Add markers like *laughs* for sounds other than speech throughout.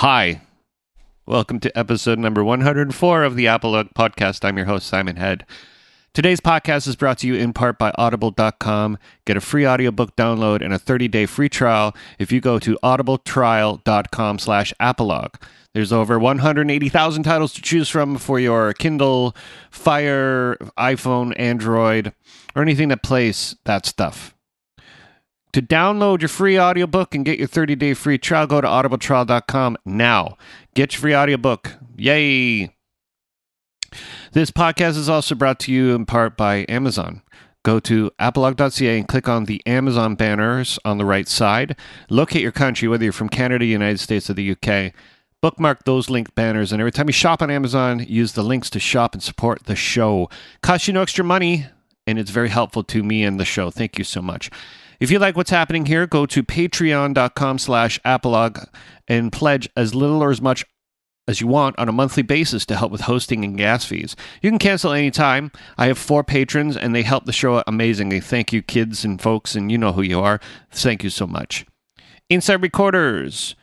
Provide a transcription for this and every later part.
Hi. Welcome to episode number 104 of the Apologue podcast. I'm your host, Simon Head. Today's podcast is brought to you in part by audible.com. Get a free audiobook download and a 30-day free trial if you go to audibletrial.com slash apologue. There's over 180,000 titles to choose from for your Kindle, Fire, iPhone, Android, or anything that plays that stuff. To download your free audiobook and get your 30-day free trial, go to audibletrial.com now. Get your free audiobook. Yay! This podcast is also brought to you in part by Amazon. Go to apologue.ca and click on the Amazon banners on the right side. Locate your country, whether you're from Canada, United States, or the UK. Bookmark those linked banners, and every time you shop on Amazon, use the links to shop and support the show. Costs you no extra money, and it's very helpful to me and the show. Thank you so much. If you like what's happening here, go to patreon.com slash apologue and pledge as little or as much as you want on a monthly basis to help with hosting and gas fees. You can cancel anytime. I have four patrons and they help the show amazingly. Thank you, kids and folks, and you know who you are. Thank you so much. Insight Recorders.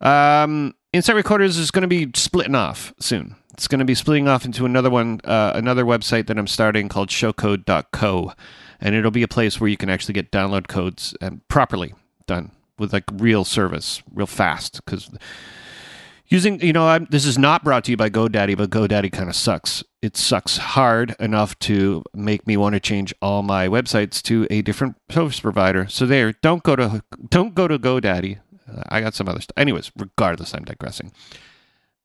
Um, Insight Recorders is going to be splitting off soon. It's going to be splitting off into another one, uh, another website that I'm starting called showcode.co. And it'll be a place where you can actually get download codes and properly done with like real service, real fast. Because using you know I'm, this is not brought to you by godaddy but godaddy kind of sucks. It sucks hard enough to make me want to change all my websites to a different service provider. So there don't go to don't go to godaddy. Uh, i got some other stuff anyways regardless i'm digressing.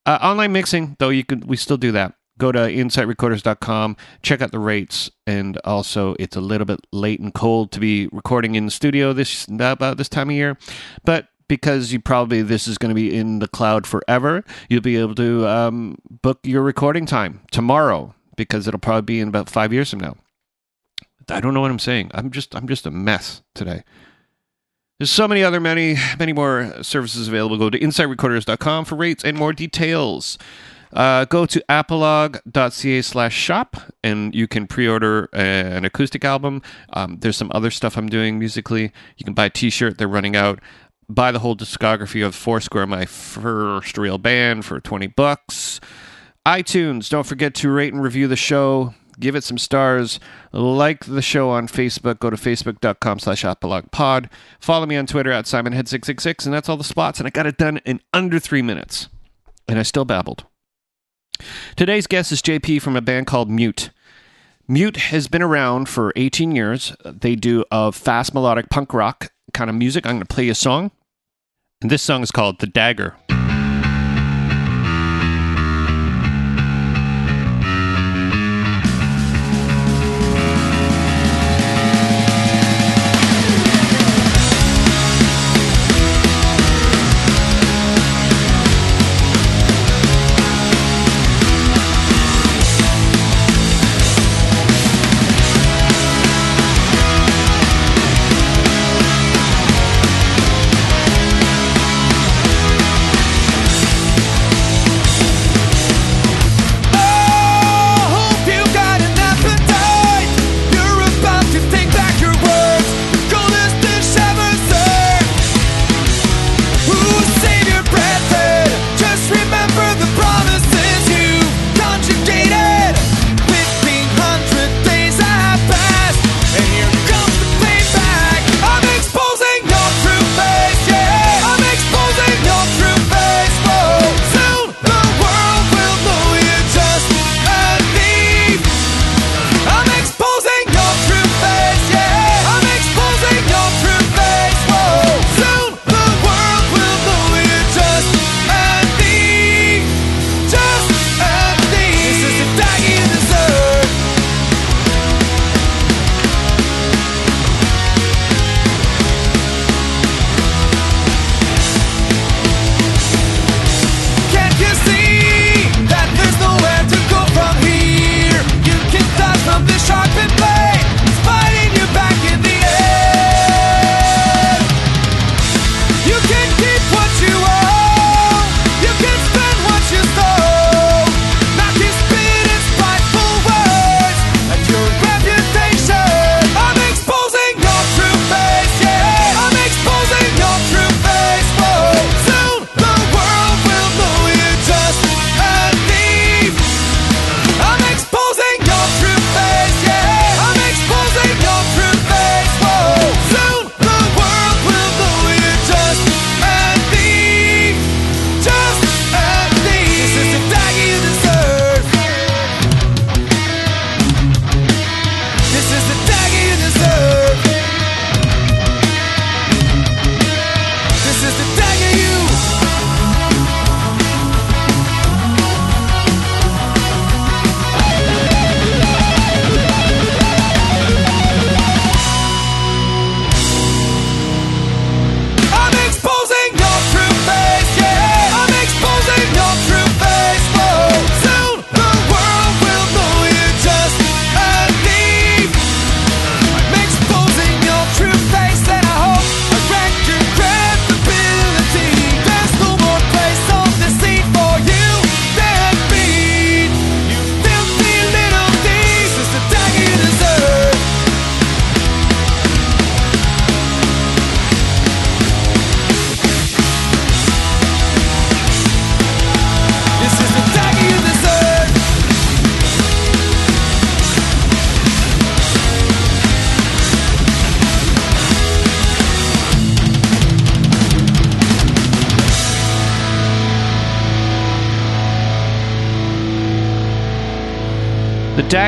Uh, online mixing though you could we still do that go to insightrecorders.com check out the rates and also it's a little bit late and cold to be recording in the studio this about this time of year but because you probably this is going to be in the cloud forever, you'll be able to um, book your recording time tomorrow because it'll probably be in about five years from now. I don't know what I'm saying. I'm just I'm just a mess today. There's so many other many many more services available. Go to insightrecorders.com for rates and more details. Uh, go to apologue.ca slash shop and you can pre-order an acoustic album. Um, there's some other stuff I'm doing musically. You can buy a t-shirt. They're running out buy the whole discography of Foursquare, my first real band, for 20 bucks. iTunes, don't forget to rate and review the show. Give it some stars. Like the show on Facebook. Go to facebook.com slash pod. Follow me on Twitter at SimonHead666. And that's all the spots. And I got it done in under three minutes. And I still babbled. Today's guest is JP from a band called Mute. Mute has been around for 18 years. They do a fast melodic punk rock kind of music. I'm going to play you a song. And this song is called The Dagger.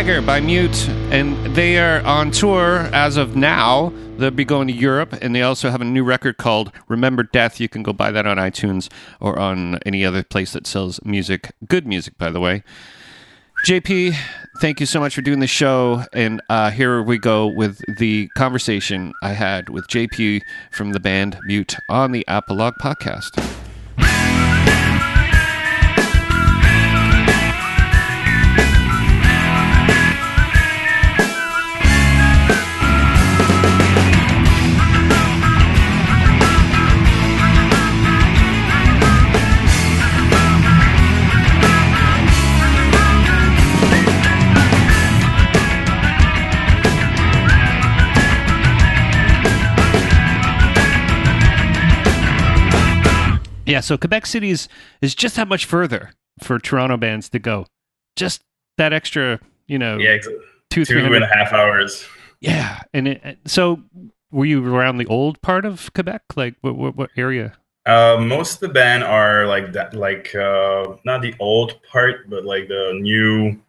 By Mute, and they are on tour as of now. They'll be going to Europe, and they also have a new record called Remember Death. You can go buy that on iTunes or on any other place that sells music. Good music, by the way. JP, thank you so much for doing the show. And uh, here we go with the conversation I had with JP from the band Mute on the Apolog podcast. Yeah, so Quebec City is, is just that much further for Toronto bands to go. Just that extra, you know, Yeah, ex- two, two three and a half hours. Yeah, and it, so were you around the old part of Quebec? Like what what, what area? Uh, most of the band are like that, like uh, not the old part, but like the new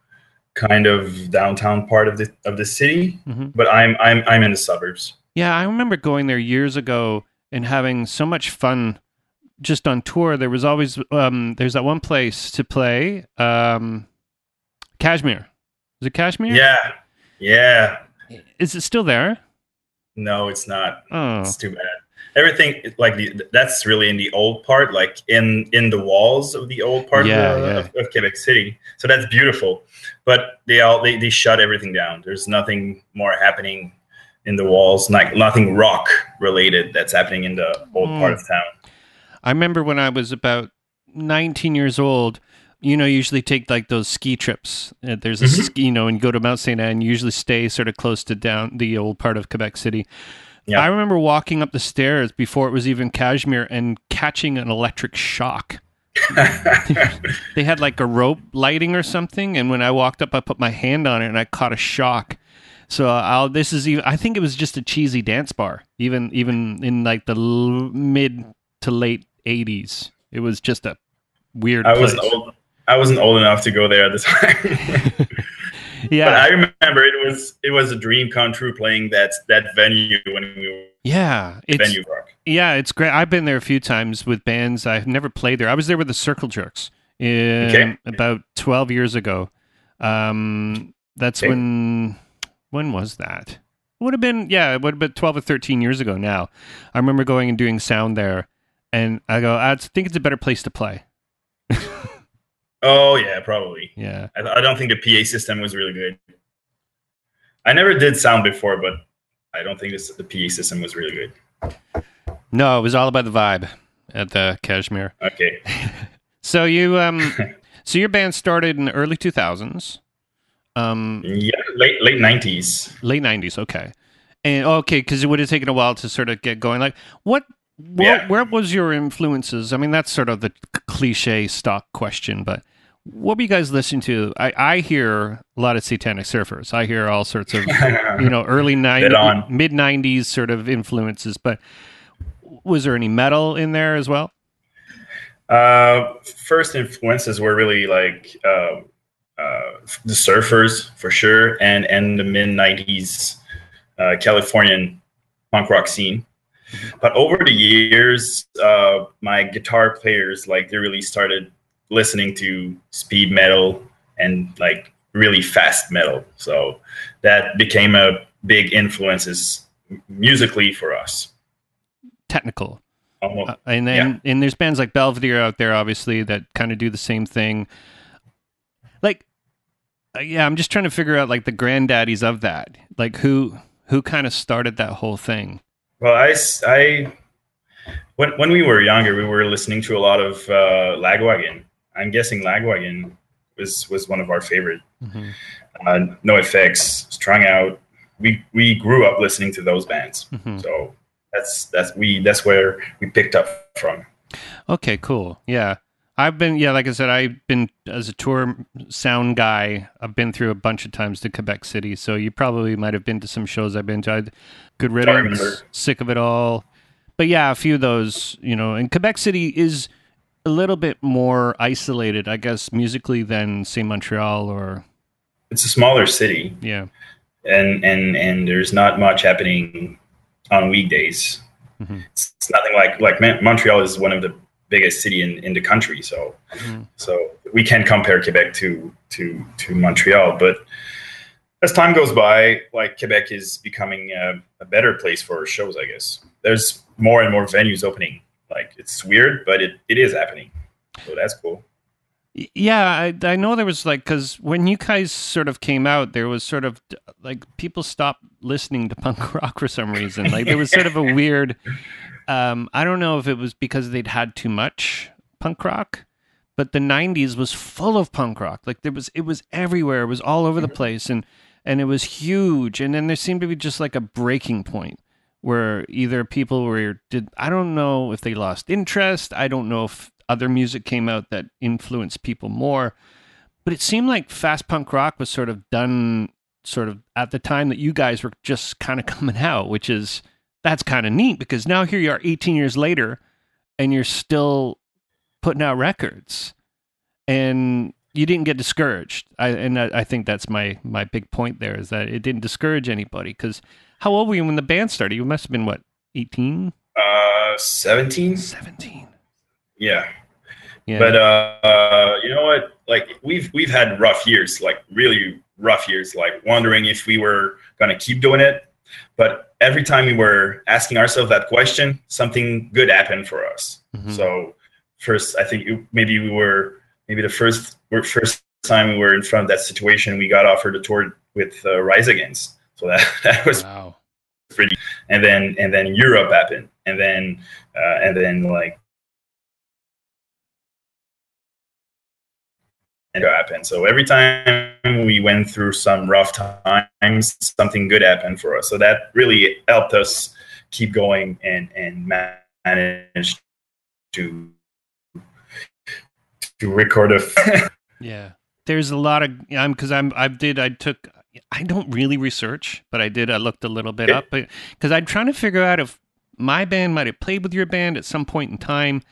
kind of downtown part of the of the city. Mhm. But I'm I'm I'm in the suburbs. Yeah, I remember going there years ago and having so much fun just on tour. There was always um there's that one place to play um Kashmir. Is it Kashmir? Yeah, yeah. Is it still there? No, it's not. Oh. It's too bad. Everything like the, that's really in the old part, like in in the walls of the old part Yeah, of, yeah. Of, of Quebec City. So that's beautiful. But they all they, they shut everything down. There's nothing more happening in the walls, like nothing rock related that's happening in the old Hmm. part of town. I remember when I was about 19 years old, you know, usually take like those ski trips. Uh, There's a Mhm. ski, you know, and you go to Mount St. Anne, usually stay sort of close to down the old part of Quebec City. Yeah. I remember walking up the stairs before it was even Kashmir and catching an electric shock. *laughs* They had like a rope lighting or something, and when I walked up, I put my hand on it and I caught a shock. So I'll, this is even. I think it was just a cheesy dance bar, even even in like the l- mid to late '80s. It was just a weird. I wasn't old. I wasn't old enough to go there at the *laughs* time. *laughs* yeah, But I remember it was it was a dream come true playing that that venue when we were yeah. It's venue rock. yeah, it's great. I've been there a few times with bands. I've never played there. I was there with the Circle Jerks in Okay. about 12 years ago. Um, that's Okay. when when was that? Would have been yeah, it would have been 12 or 13 years ago now. I remember going and doing sound there, and I go, I think it's a better place to play. Oh yeah, probably. Yeah, I, I don't think the PA system was really good. I never did sound before, but I don't think this, the PA system was really good. no, it was all about the vibe at the Kashmir. Okay. *laughs* So you um, *laughs* so your band started in the early 2000s. Um, Yeah, late late nineties. late 90s okay and okay because it would have taken a while to sort of get going like what what Yeah. where was your influences? I mean that's sort of the cliche stock question but what were you guys listening to? I i hear a lot of satanic surfers. I hear all sorts of *laughs* you know early 90s mid 90s sort of influences but was there any metal in there as well? Uh, first influences were really like uh, uh, the surfers for sure, and and the mid '90s uh, Californian punk rock scene. But over the years, uh, my guitar players like they really started listening to speed metal and like really fast metal. So that became a big influences musically for us. technical Almost, Uh, and then and there's bands like Belvedere out there, obviously, that kind of do the same thing. Like, uh, yeah, I'm just trying to figure out like the granddaddies of that, like who who kind of started that whole thing. Well, I, I- when when we were younger, we were listening to a lot of uh, Lagwagon. I'm guessing Lagwagon was was one of our favorite. Uh, NOFX, strung out. We we grew up listening to those bands, Mhm. so that's that's we that's where we picked up from. Okay, cool. Yeah. I've been, yeah, like I said, I've been as a tour sound guy. I've been through a bunch of times to Quebec City, so you probably might have been to some shows I've been to. I'd, Good Riddance. Sick of It All, but yeah, a few of those, you know. And Quebec City is a little bit more isolated, I guess, musically than say Montreal or it's a smaller city. Yeah. And and and there's not much happening on weekdays. Mm-hmm. It's, it's, nothing like like Montreal is one of the biggest city in, in the country. So mm-hmm. so we can compare Quebec to to to Montreal, but as time goes by, like Quebec is becoming a, a, better place for shows. I guess there's more and more venues opening. Like it's weird, but it, it is happening. So that's cool. Yeah, I, I know there was like because when you guys sort of came out, there was sort of like people stopped listening to punk *laughs* rock for some reason. Like there was sort of a weird. Um, I don't know if it was because they'd had too much punk rock, but the '90s was full of punk rock. Like there was, it was everywhere. It was all over the place, and and it was huge. And then there seemed to be just like a breaking point where either people were did I don't know if they lost interest. I don't know if other music came out that influenced people more. But it seemed like fast punk rock was sort of done sort of at the time that you guys were just kind of *laughs* coming out, which is that's kind of neat because now here you are 18 years later and you're still putting out records. And you didn't get discouraged. I, and I, I, think that's my my big point there is that it didn't discourage anybody. Because how old were you when the band started? You must have been what, eighteen? Uh, seventeen. Seventeen. Yeah. Yeah. But uh, uh, you know what? Like we've we've had rough years, like really rough years, like wondering if we were gonna keep doing it. But every time we were asking ourselves that question, something good happened for us. Mm-hmm. So first, I think it, maybe we were maybe the first first time we were in front of that situation, we got offered a tour with uh, Rise Against. So that *laughs* that was wow. pretty. And then and then Europe happened, and then uh, and then like happened. So every time we went through some rough times, something good happened for us. So that really helped us keep going and and manage to to record a. *laughs* yeah, there's a lot of I'm because I'm I did I took I don't really research, but I did I looked a little bit yeah. up because I'm trying to figure out if my band might have played with your band at some point in time.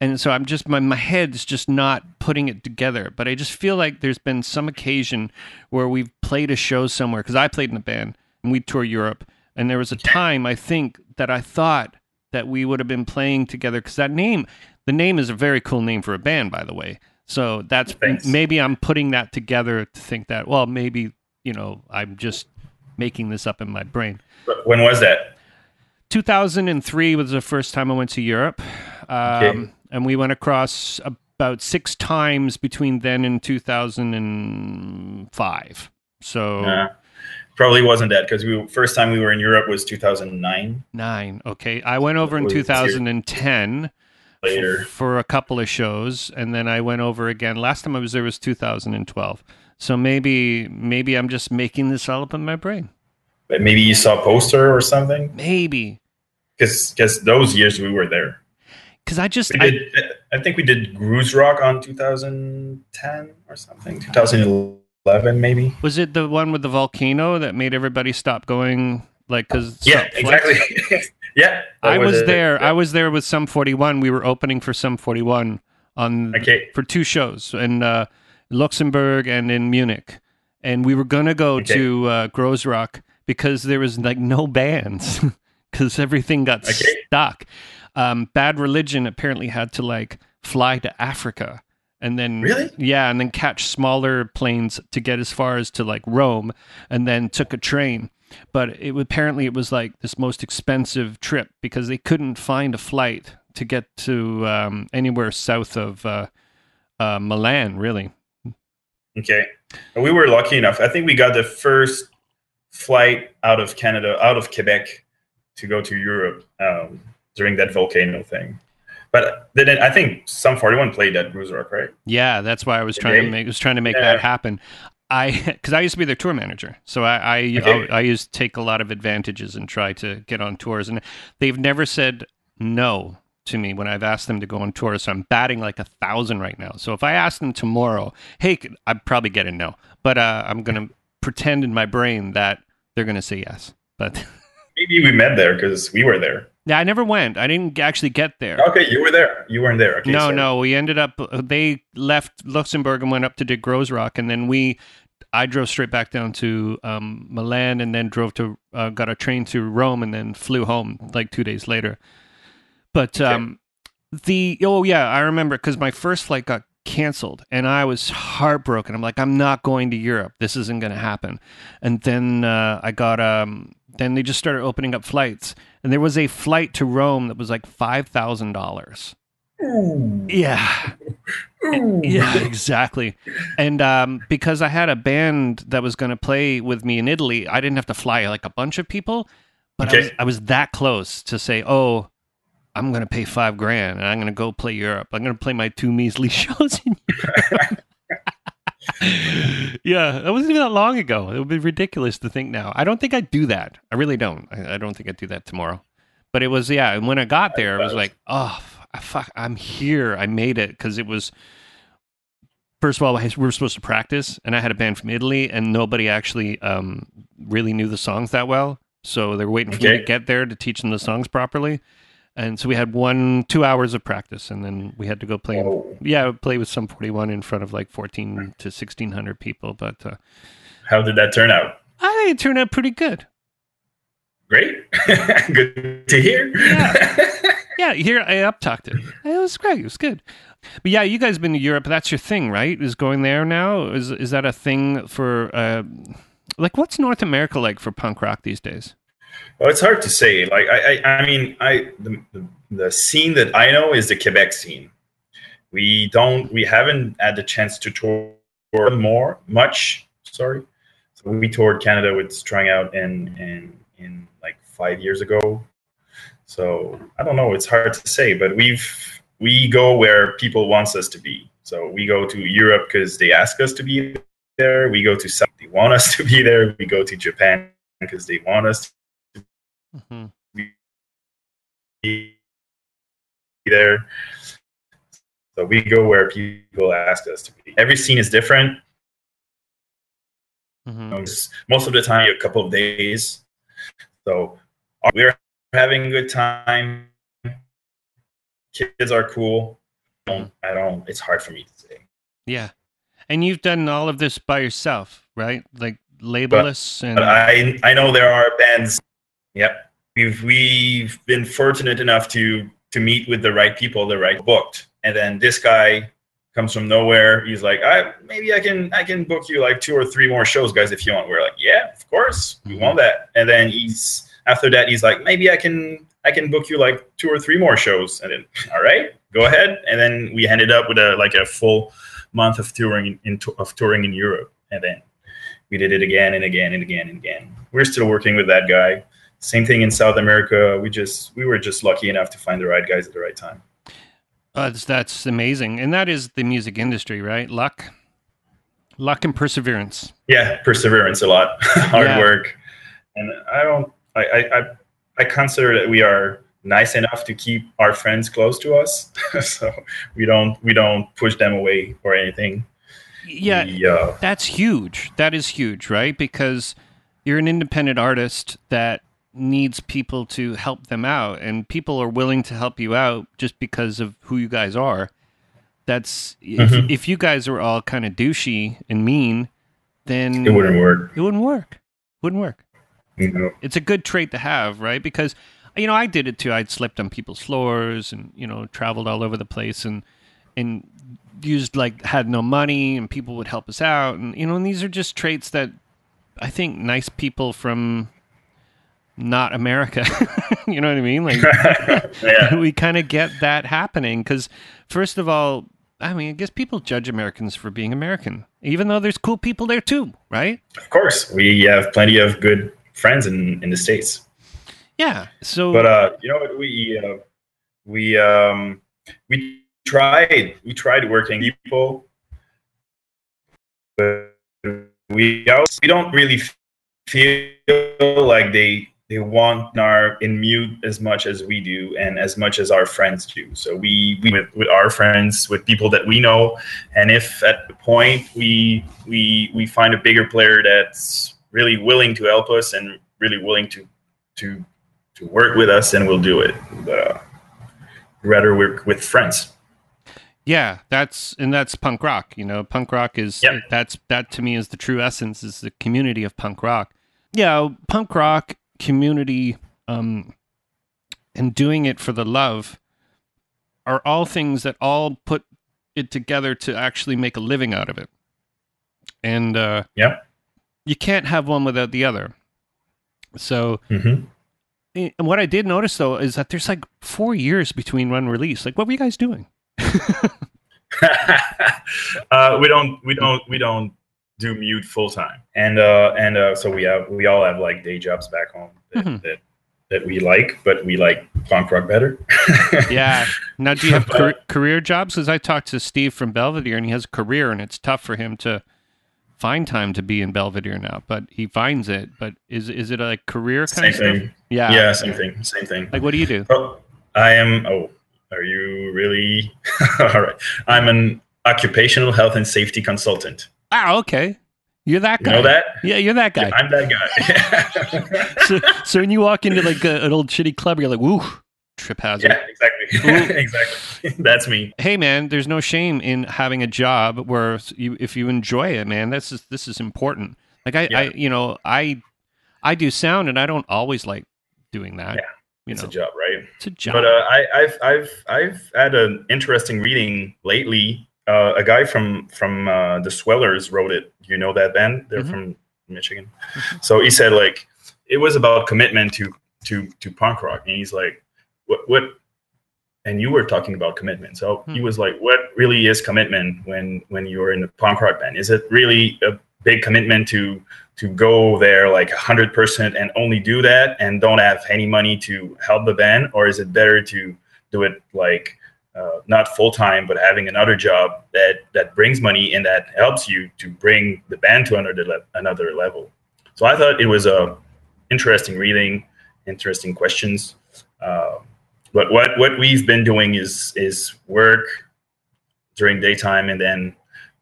And so I'm just my my head's just not putting it together. But I just feel like there's been some occasion where we've played a show somewhere because I played in a band and we tour Europe. And there was a time I think that I thought that we would have been playing together because that name the name is a very cool name for a band, by the way. So that's Thanks. maybe I'm putting that together to think that well maybe you know I'm just making this up in my brain. When was that? 2003 was the first time I went to Europe, um, okay. And we went across about six times between then and 2005. So. probably wasn't that because we first time we were in Europe was 2009. Nine. Okay, I went over in 2010 later for a couple of shows, and then I went over again. Last time I was there was 2012. So maybe maybe I'm just making this all up in my brain. But maybe you saw a poster or something. Maybe because because those years we were there. Because I just I, did, I think we did Groezrock on 2010 or something. 2011 maybe. Was it the one with the volcano that made everybody stop going? Like because yeah, exactly. *laughs* Yeah, I was, was there. Yeah. I was there with Sum 41. We were opening for Sum 41 on okay. for two shows in uh, Luxembourg and in Munich, and we were gonna go okay. to uh, Groezrock because there was like no bands *laughs* because everything got okay. stuck. Um, Bad Religion apparently had to like fly to Africa and then really yeah and then catch smaller planes to get as far as to like rome and then took a train but it apparently it was like this most expensive trip because they couldn't find a flight to get to um, anywhere south of uh, uh, Milan, really. Okay, we were lucky enough. I think we got the first flight out of Canada, out of Quebec, to go to Europe um, during that volcano thing. But then I think Sum 41 played at Rock, right? Yeah, that's why I was Did trying they? to make was trying to make yeah. that happen. I *laughs* because I used to be their tour manager, so I I, okay. I I used to take a lot of advantages and try to get on tours, and they've never said no to me when I've asked them to go on tour. So I'm batting like a thousand right now. So if I ask them tomorrow, hey, I'd probably get a no, but uh, I'm gonna pretend in my brain that they're gonna say yes. But *laughs* maybe we met there because we were there. Yeah, I never went. I didn't actually get there. Okay, you were there. You weren't there. Okay, no, sorry. no. We ended up. They left Luxembourg and went up to De Groezrock, and then we. I drove straight back down to um, Milan and then drove to uh, got a train to Rome and then flew home like two days later. But Okay. um, the oh yeah, I remember because my first flight got canceled and I was heartbroken. I'm like, I'm not going to Europe. This isn't going to happen. And then uh, I got um, then they just started opening up flights, and there was a flight to Rome that was like five thousand dollars. Yeah, Ooh. yeah, exactly. And um, because I had a band that was going to play with me in Italy, I didn't have to fly like a bunch of people, but I, was, I was that close to say, "Oh, I'm going to pay five grand and I'm going to go play Europe. I'm going to play my two measly *laughs* shows in Europe." *laughs* yeah, that wasn't even that long ago. It would be ridiculous to think now. I don't think I'd do that. I really don't. I, I don't think I'd do that tomorrow. But it was yeah. And when I got there, it was like, oh fuck, I'm here. I made it because it was. First of all, we were supposed to practice, and I had a band from Italy, and nobody actually um, really knew the songs that well. So they were waiting for me to get there to teach them the songs properly. And so we had one, two hours of practice, and then we had to go play. Oh, Yeah, play with Sum 41 in front of like 14 to 1600 people, but uh, how did that turn out? I think it turned out pretty good. Great. *laughs* Good to hear. Yeah. *laughs* Yeah, here I uptalked it. It was great. It was good. But yeah, you guys been to Europe. That's your thing, right? Is going there now? Is is that a thing for uh, like what's North America like for punk rock these days? Well, it's hard to say. Like, I, I, I mean, I the, the, scene that I know is the Quebec scene. We don't, we haven't had the chance to tour more, much. Sorry. So we toured Canada with Strung Out in, in, in like five years ago. So I don't know. It's hard to say, but we've, we go where people wants us to be. So we go to Europe because they ask us to be there. We go to South, they want us *laughs* to be there. We go to Japan because they want us hmm be there. So we go where people ask us to be. Every scene is different. hmm It's Most of the time, a couple of days. So we're having a good time. Kids are cool. I don't, I don't. It's hard for me to say. Yeah, and you've done all of this by yourself, right? Like labelless and But I I know there are bands. Yep, we've we've been fortunate enough to to meet with the right people, the right booked, and then this guy comes from nowhere. He's like, I maybe I can I can book you like two or three more shows, guys, if you want. We're like, yeah, of course, we Mhm. want that. And then he's after that, he's like, maybe I can I can book you like two or three more shows, and then all right, go ahead. And then we ended up with a like a full month of touring in, in of touring in Europe, and then we did it again and again and again and again. We're still working with that guy. Same thing in South America. We just we were just lucky enough to find the right guys at the right time. Uh, that's, that's amazing. And that is the music industry, right? Luck, luck, and perseverance. Yeah, perseverance a lot, *laughs* hard Yeah. work, and I don't. I, I I I consider that we are nice enough to keep our friends close to us, *laughs* so we don't we don't push them away or anything. Yeah, We, uh, that's huge. That is huge, right? Because you're an independent artist that needs people to help them out, and people are willing to help you out just because of who you guys are. That's if, Mhm. if you guys were all kind of douchey and mean, then it wouldn't work. It wouldn't work. Wouldn't work. You know? it's a good trait to have, right? Because you know, I did it too. I'd slept on people's floors and you know traveled all over the place and and used like had no money and people would help us out and you know and these are just traits that I think nice people from not America, *laughs* you know what I mean? Like *laughs* yeah, *laughs* we kind of get that happening because first of all, I mean, I guess people judge Americans for being American, even though there's cool people there too, right? of course we have plenty of good friends in in the states. Yeah. So but uh you know what we uh, we um we tried we tried working people but we also we don't really feel like they they want our in mute as much as we do and as much as our friends do so we we with, with our friends with people that we know and if at the point we we we find a bigger player that's really willing to help us and really willing to to to work with us and we'll do it but uh, rather work with friends Yeah, that's and that's punk rock. You know, punk rock is Yep. that's that to me is the true essence is the community of punk rock. Yeah, punk rock community um and doing it for the love are all things that all put it together to actually make a living out of it. And uh Yep. you can't have one without the other. So hmm eh, and what I did notice though is that there's like 4 years between one release. Like what were you guys doing? *laughs* *laughs* uh, we don't we don't we don't do mute full time and uh and uh so we have we all have like day jobs back home that, Mhm. that that we like but we like punk rock better *laughs* Yeah. Now, do you have car- career jobs? Because I talked to Steve from Belvedere, and he has a career, and it's tough for him to find time to be in Belvedere now. But he finds it. But is is it a career kind same of thing stuff? Yeah. yeah same thing same thing Like, what do you do? oh i am oh are you really *laughs* all right i'm an occupational health and safety consultant Ah, okay. You're that you guy. know that Yeah, you're that guy. i'm that guy *laughs* *laughs* so, so when you walk into like a, an old shitty club, you're like, "Woo, trip hazard." yeah exactly *laughs* exactly that's me Hey, man, there's no shame in having a job where you, if you enjoy it, man, this is this is important. Like I, Yeah. I, you know, I, I do sound, and I don't always like doing that. Yeah, you it's know, a job right it's a job. But uh, I, I've I've I've had an interesting reading lately. Uh, a guy from from uh, the Swellers wrote it. You know that band? They're Mhm. from Michigan. So he said like it was about commitment to to to punk rock, and he's like, what what? And you were talking about commitment. So he Hmm. was like, what really is commitment when when you're in a punk rock band? Is it really a big commitment to to go there like 100% and only do that and don't have any money to help the band or is it better to do it like uh, not full time but having another job that that brings money and that helps you to bring the band to another le- another level so i thought it was a interesting reading interesting questions uh, but what what we've been doing is is work during daytime and then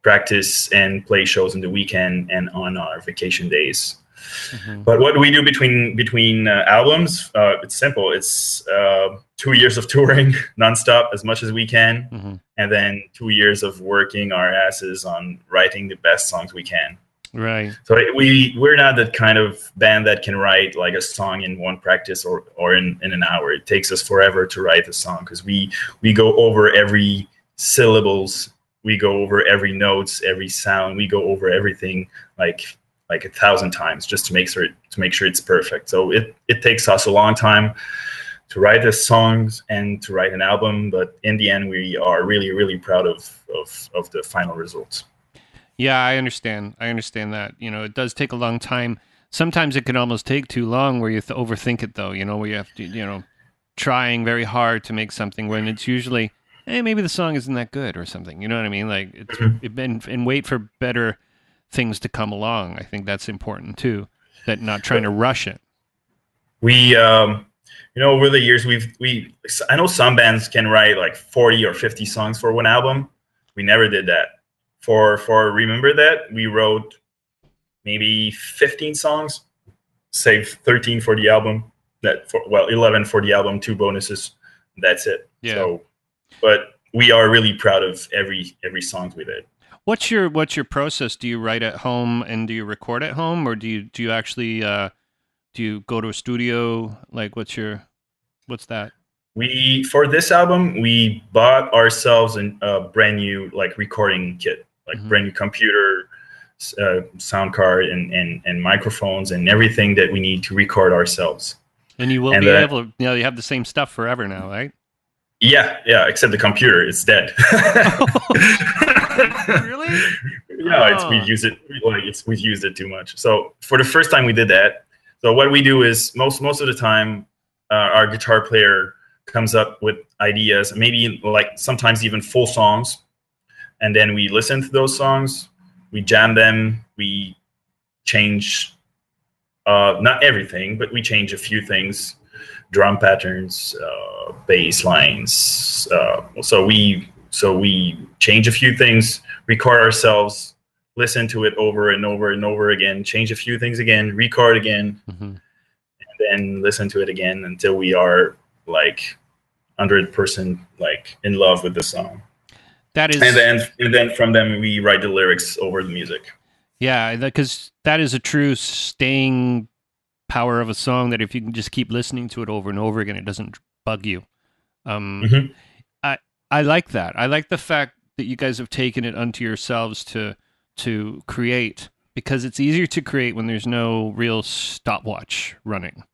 practice and play shows in the weekend and on our vacation days. Mhm. But what do we do between between uh, albums? Uh, it's simple. It's uh, two years of *laughs* touring nonstop as much as we can, Mhm. and then two years of working our asses on writing the best songs we can. Right. So it- we we're not that kind of band that can write like a song in one practice or or in, in an hour. It takes us forever to write a song because we we go over every syllables, we go over every notes, every sound, we go over everything like like a thousand times just to make sure to make sure it's perfect. So it it takes us a long time to write the songs and to write an album, but in the end we are really really proud of of of the final results. Yeah, I understand. I understand that. You know, it does take a long time. Sometimes it can almost take too long where you th- overthink it, though. You know, where you have to, you know, trying very hard to make something when it's usually, hey, maybe the song isn't that good or something. You know what I mean? Like, it's Mhm. it, and, and wait for better things to come along. I think that's important too. That not trying to rush it. we um you know over the years we've we i know some bands can write like 40 or 50 songs for one album we never did that for for Remember Death we wrote maybe 15 songs save 13 for the album that for well 11 for the album two bonuses that's it Yeah. so but we are really proud of every every song we did What's your what's your process? Do you write at home and do you record at home, or do you do you actually uh, do you go to a studio? Like, what's your what's that? we for this album we bought ourselves an- a brand new like recording kit like Mhm. brand new computer uh, sound card and, and and microphones and everything that we need to record ourselves And you will And, be uh, able to, you know, you have the same stuff forever now, right? yeah yeah except the computer it's dead *laughs* *laughs* *laughs* Really? yeah it's Oh. we've it like it's we've used it too much so for the first time we did that so what we do is most most of the time uh, our guitar player comes up with ideas maybe like sometimes even full songs and then we listen to those songs we jam them we change uh, not everything but we change a few things drum patterns uh, bass lines uh, so we so we change a few things record ourselves listen to it over and over and over again change a few things again record again hmm and then listen to it again until we are like 100% like in love with the song That is, and then and then from them we write the lyrics over the music. yeah, because that is a true staying power of a song. That if you can just keep listening to it over and over again, it doesn't bug you. Um, Mhm. I like that. I like the fact that you guys have taken it unto yourselves to to create because it's easier to create when there's no real stopwatch running.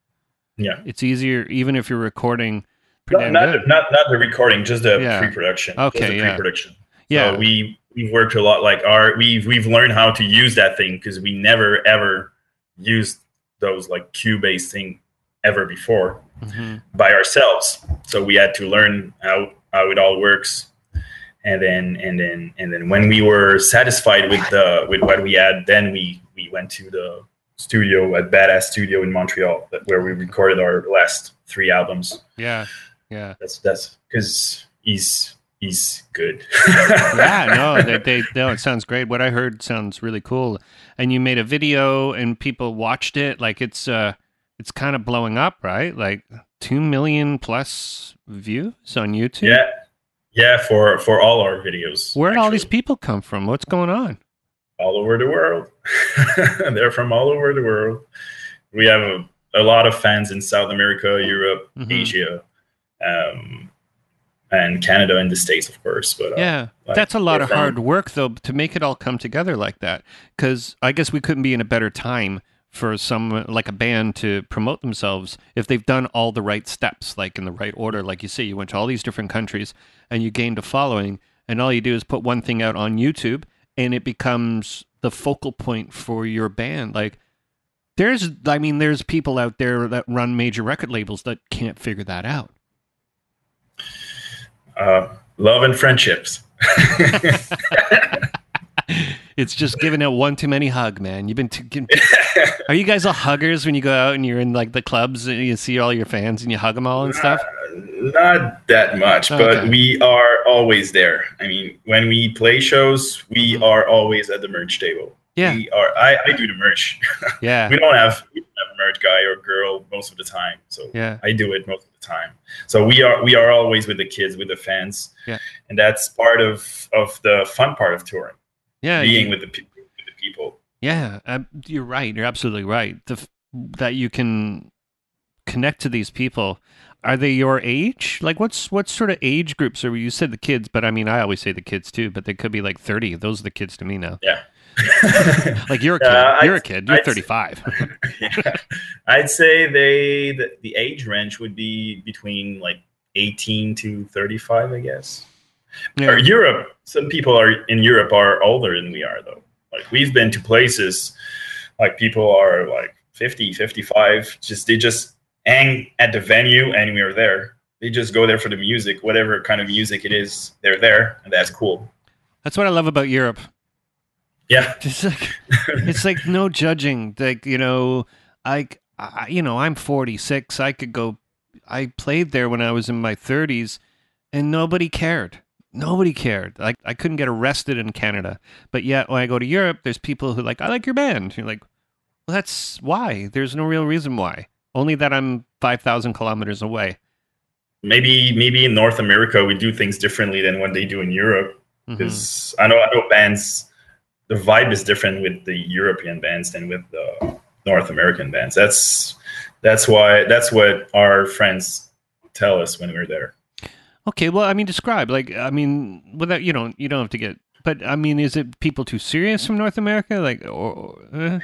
Yeah. It's easier even if you're recording. Not, not, the, not not the recording, just the Yeah. pre-production. Okay, yeah. pre-production. yeah, So we we've worked a lot. Like our we've we've learned how to use that thing because we never ever used those like Cubase thing ever before Mhm. by ourselves. So we had to learn how how it all works. And then and then and then when we were satisfied with the with what we had, then we we went to the studio at Badass Studio in Montreal, that- where we recorded our last three albums. yeah, yeah. That's that's because he's he's good. *laughs* yeah, no, *laughs* they, they no, it sounds great. What I heard sounds really cool. And you made a video and people watched it. Like it's uh it's kind of blowing up, right? Like two million plus views on YouTube. yeah, yeah. For for all our videos, Where did all these people come from? What's going on? all over the world. *laughs* They're from all over the world. We have a, a lot of fans in South America, Europe, Mhm. Asia, um, and Canada and the States, of course. But uh, Yeah, like, that's a lot of hard work though to make it all come together like that. Because I guess we couldn't be in a better time for some like a band to promote themselves if they've done all the right steps, like in the right order. Like you see you went to all these different countries and you gained a following, and all you do is put one thing out on YouTube, and it becomes the focal point for your band. Like there's, I mean, there's people out there that run major record labels that can't figure that out. uh, love and friendships. *laughs* *laughs* It's just giving out one too many hug, man. You've been too, getting *laughs* Are you guys all huggers when you go out and you're in like the clubs and you see all your fans and you hug them all and stuff? Not that much, but Okay. we are always there. I mean, when we play shows, we Mhm. are always at the merch table. Yeah, We are. I, I do the merch. *laughs* yeah, we don't have we don't have a merch guy or girl most of the time, so yeah, I do it most of the time. So we are we are always with the kids, with the fans, Yeah. and that's part of of the fun part of touring, yeah. being you- with the with the people. yeah, uh, you're right. You're absolutely right. The, f- that you can connect to these people. Are they your age? Like, what's what sort of age groups are? You said the kids, but I mean, I always say the kids too. But they could be like thirty. Those are the kids to me now. Yeah. *laughs* Like you're a *laughs* kid. Uh, you're a I'd- kid. You're I'd- thirty-five. *laughs* Yeah. I'd say they the, the age range would be between like 18 to 35, I guess. Yeah. Or Europe, some people are in Europe are older than we are though. Like we've been to places like people are like 50, 55, just they just hang at the venue and we are there. They just go there for the music, whatever kind of music it is, they're there, and that's cool. That's what I love about Europe. Yeah. *laughs* It's like it's like no judging. Like you know, I, I you know I'm 46. I could go. I played there when I was in my 30s, and nobody cared. Nobody cared. Like I couldn't get arrested in Canada, but yet when I go to Europe, there's people who like I like your band. You're like, well, that's why. There's no real reason why. Only that I'm 5,000 kilometers away. Maybe maybe in North America we do things differently than what they do in Europe. Mm-hmm. Because I know I know bands. The vibe is different with the European bands than with the North American bands. That's that's why that's what our friends tell us when we're there. Okay, well, I mean, describe. Like, I mean, without you don't you don't have to get. But I mean, is it people too serious from North America? Like, or, eh?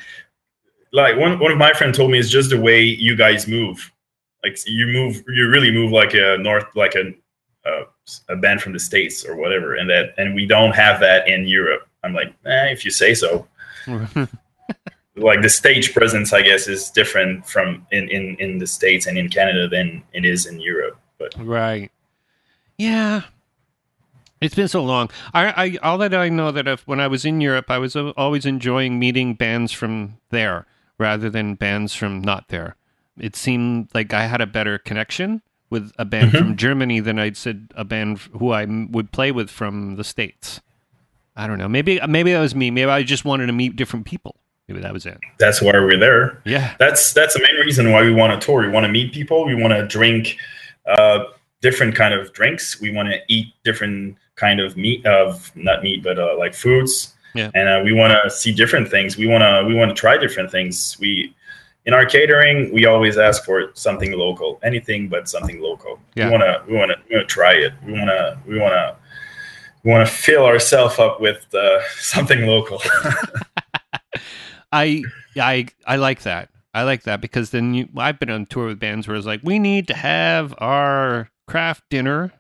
Like one one of my friends told me it's just the way you guys move. Like you move, you really move like a North, like a a, a band from the states or whatever, and that and we don't have that in Europe. I'm like, eh, if you say so. *laughs* like the stage presence i guess is different from in, in in the states and in canada than it is in europe but right? Yeah, it's been so long. I, I all that I know that if, when I was in Europe, I was always enjoying meeting bands from there rather than bands from not there. It seemed like I had a better connection with a band Mhm. from Germany than I'd said a band who I would play with from the states. I don't know. Maybe maybe that was me. Maybe I just wanted to meet different people. Maybe that was it. that's why we're there Yeah. that's that's the main reason why we want to tour we want to meet people we want to drink uh different kind of drinks. We want to eat different kind of meat of not meat but uh, like foods. Yeah. and uh, we want to see different things. We want to we want to try different things. We in our catering we always ask for something local anything but something local. Yeah. we want to we want to we try it. We want to we want to we want to fill ourselves up with uh, *laughs* something local. *laughs* I I I like that. I like that because then you I've been on tour with bands where it's like we need to have our Kraft Dinner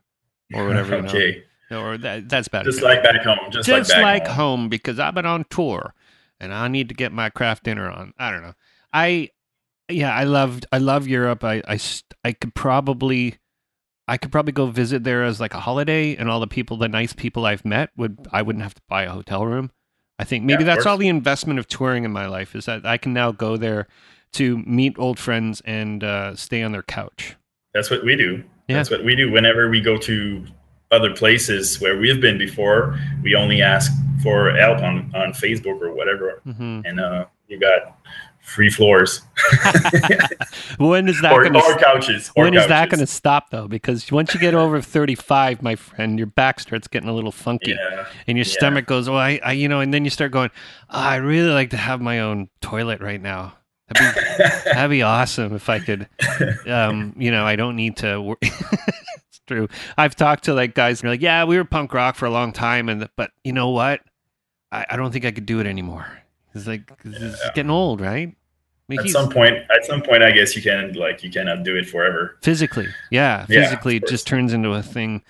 or *laughs* whatever. you okay know, or that that's better. just like back home just, just like like, home. home. because I've been on tour and I need to get my Kraft Dinner on. I don't know. I yeah, I loved I love Europe. I I I could probably I could probably go visit there as like a holiday and all the people the nice people I've met would I wouldn't have to buy a hotel room. I think maybe Yeah, that's all the investment of touring in my life is that I can now go there to meet old friends and uh, stay on their couch. That's what we do. Yeah. That's what we do. Whenever we go to other places where we've been before, we only ask for help on, on Facebook or whatever. hmm And uh, you got free floors *laughs* when is that or, going to or couches. Or When is that going to stop though? Because once you get over 35, my friend, your back starts getting a little funky Yeah. and your yeah. stomach goes, "Well, I, I, you know, and then you start going, oh, I really like to have my own toilet right now. That'd be, that'd be awesome if I could, um, you know, I don't need to work. *laughs* it's true. I've talked to like guys are like, yeah, we were punk rock for a long time. And, but you know what? I, I don't think I could do it anymore. It's like, 'cause it's Yeah. getting old, right? I mean, at some point, at some point, I guess you can like you cannot do it forever. physically, yeah, Yeah, physically, of it just turns into a thing.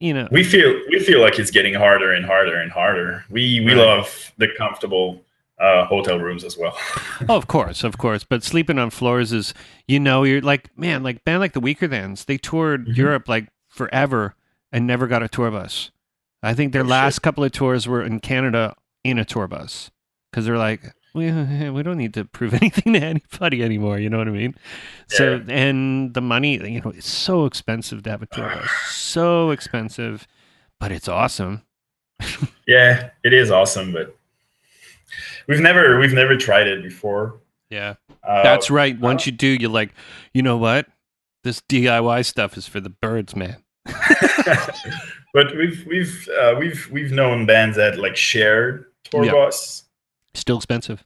You know, We feel we feel like it's getting harder and harder and harder. We we Right. love the comfortable uh, hotel rooms as well. *laughs* Oh, of course, of course. But sleeping on floors is, you know, you're like, man, like band like the Weakerthans, they toured Mhm. Europe like forever and never got a tour bus. I think their Oh, shit. last couple of tours were in Canada in a tour bus because they're like, we, *laughs* we don't need to prove *laughs* anything to anybody anymore. You know what I mean? So, and the money, you know, it's so expensive to have a tour bus, *sighs* so expensive, but it's awesome. yeah, it is awesome, but we've never we've never tried it before. Yeah. Uh, That's right. Once you do, you're like, you know what? This DIY stuff is for the birds, man. *laughs* but we've we've uh, we've we've known bands that like shared tour Yeah. bus. Still expensive.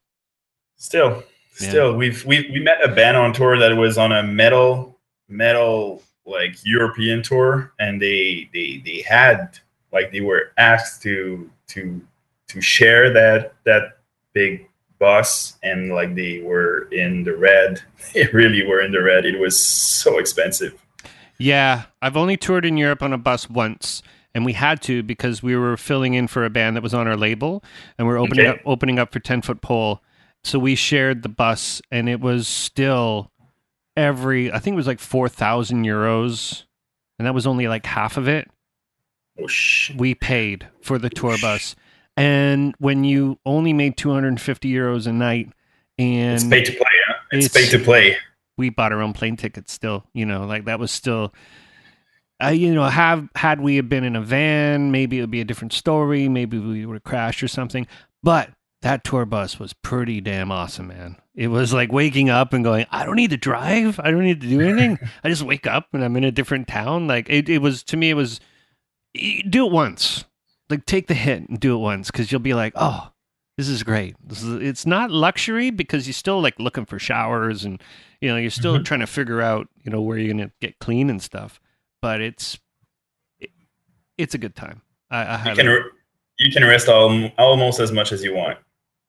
Still, Yeah. still, we've we we met a band on tour that was on a metal metal like European tour, and they they they had like they were asked to to to share that that big bus, and like they were in the red. *laughs* They really were in the red. It was so expensive. Yeah, I've only toured in Europe on a bus once, and we had to because we were filling in for a band that was on our label, and we are opening Okay. up opening up for Ten Foot Pole. So we shared the bus, and it was still every I think it was like four thousand euros, and that was only like half of it. Oh we paid for the tour bus. And when you only made 250 euros a night and It's pay to play. Huh? It's, It's- pay to play. we bought our own plane tickets still, you know, like that was still uh, you know, have had we have been in a van, maybe it would be a different story, maybe we would have crashed or something. But that tour bus was pretty damn awesome, man. It was like waking up and going, I don't need to drive. I don't need to do anything. *laughs* I just wake up and I'm in a different town. Like it, it was to me, it was do it once. Like take the hit and do it once because you'll be like, oh, this is great. This is it's not luxury because you're still like looking for showers and you know you're still Mhm. trying to figure out you know where you're gonna get clean and stuff. But it's it, it's a good time. I, I You can you can rest al- almost as much as you want.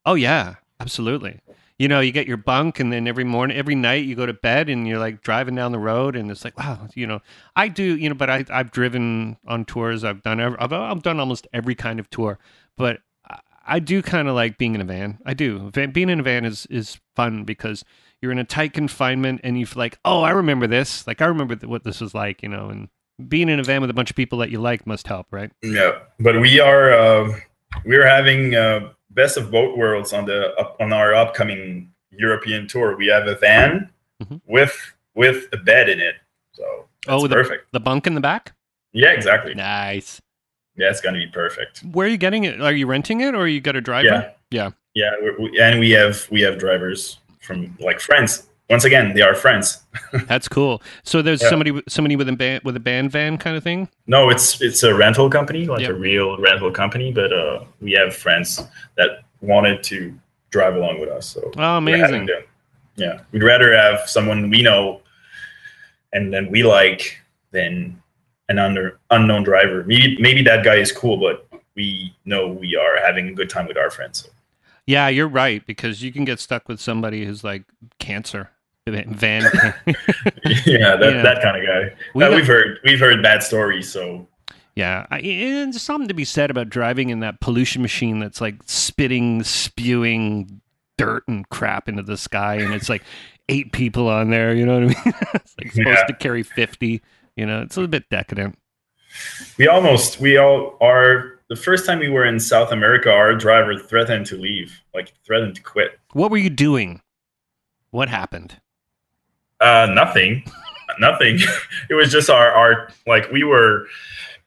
Oh yeah, absolutely. You know, you get your bunk, and then every morning, every night, you go to bed, and you're like driving down the road, and it's like, wow, you know, I do, you know, but I I've driven on tours. I've done I've, I've done almost every kind of tour, but I, do kind of like being in a van. I do. Being in a van is is fun because you're in a tight confinement, and you're like, oh, I remember this. Like I remember th- what this was like, you know, and being in a van with a bunch of people that you like must help, right? Yeah, but we are uh, we're having uh, best of both worlds on the up, on our upcoming European tour. We have a van Mhm. with with a bed in it, so Oh, the- perfect. The bunk in the back. Yeah, exactly. Nice. Yeah, it's gonna be perfect. Where are you getting it? Are you renting it, or you got a driver? Yeah, Yeah. yeah, we, and we have we have drivers from like friends once again, they are friends. *laughs* That's cool. So there's Yeah. somebody somebody with a band with a band van kind of thing. No, it's it's a rental company, like Yep. a real rental company. But uh, we have friends that wanted to drive along with us. So Oh, amazing. Yeah, we'd rather have someone we know and then we like than an under unknown driver. Maybe maybe that guy is cool, but we know we are having a good time with our friends. So. Yeah, you're right because you can get stuck with somebody who's like cancer. Van. *laughs* yeah, that, Yeah. that kind of guy. We Uh, got- we've heard we've heard bad stories. So Yeah, I, and there's something to be said about driving in that pollution machine that's like spitting, spewing dirt and crap into the sky, and it's like eight people on there. You know what I mean? *laughs* it's like supposed Yeah. to carry fifty. You know, it's a little bit decadent. we almost we all are. The first time we were in South America, our driver threatened to leave, like threatened to quit. What were you doing? What happened? Uh, nothing, *laughs* nothing. *laughs* it was just our our like we were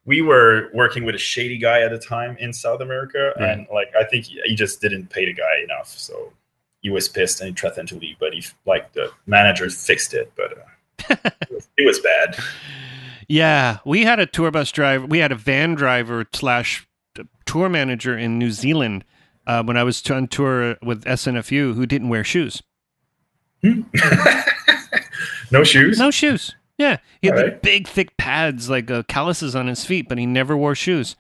we were working with a shady guy at the time in South America, Right. and like I think he, he just didn't pay the guy enough, so he was pissed and he threatened to leave. But he like the manager fixed it, but uh, *laughs* it, was, it was bad. Yeah, we had a tour bus driver. We had a van driver slash tour manager in New Zealand uh, when I was on tour with SNFU who didn't wear shoes. *laughs* no shoes. No shoes. Yeah, he had the big, thick pads like uh, calluses on his feet, but he never wore shoes.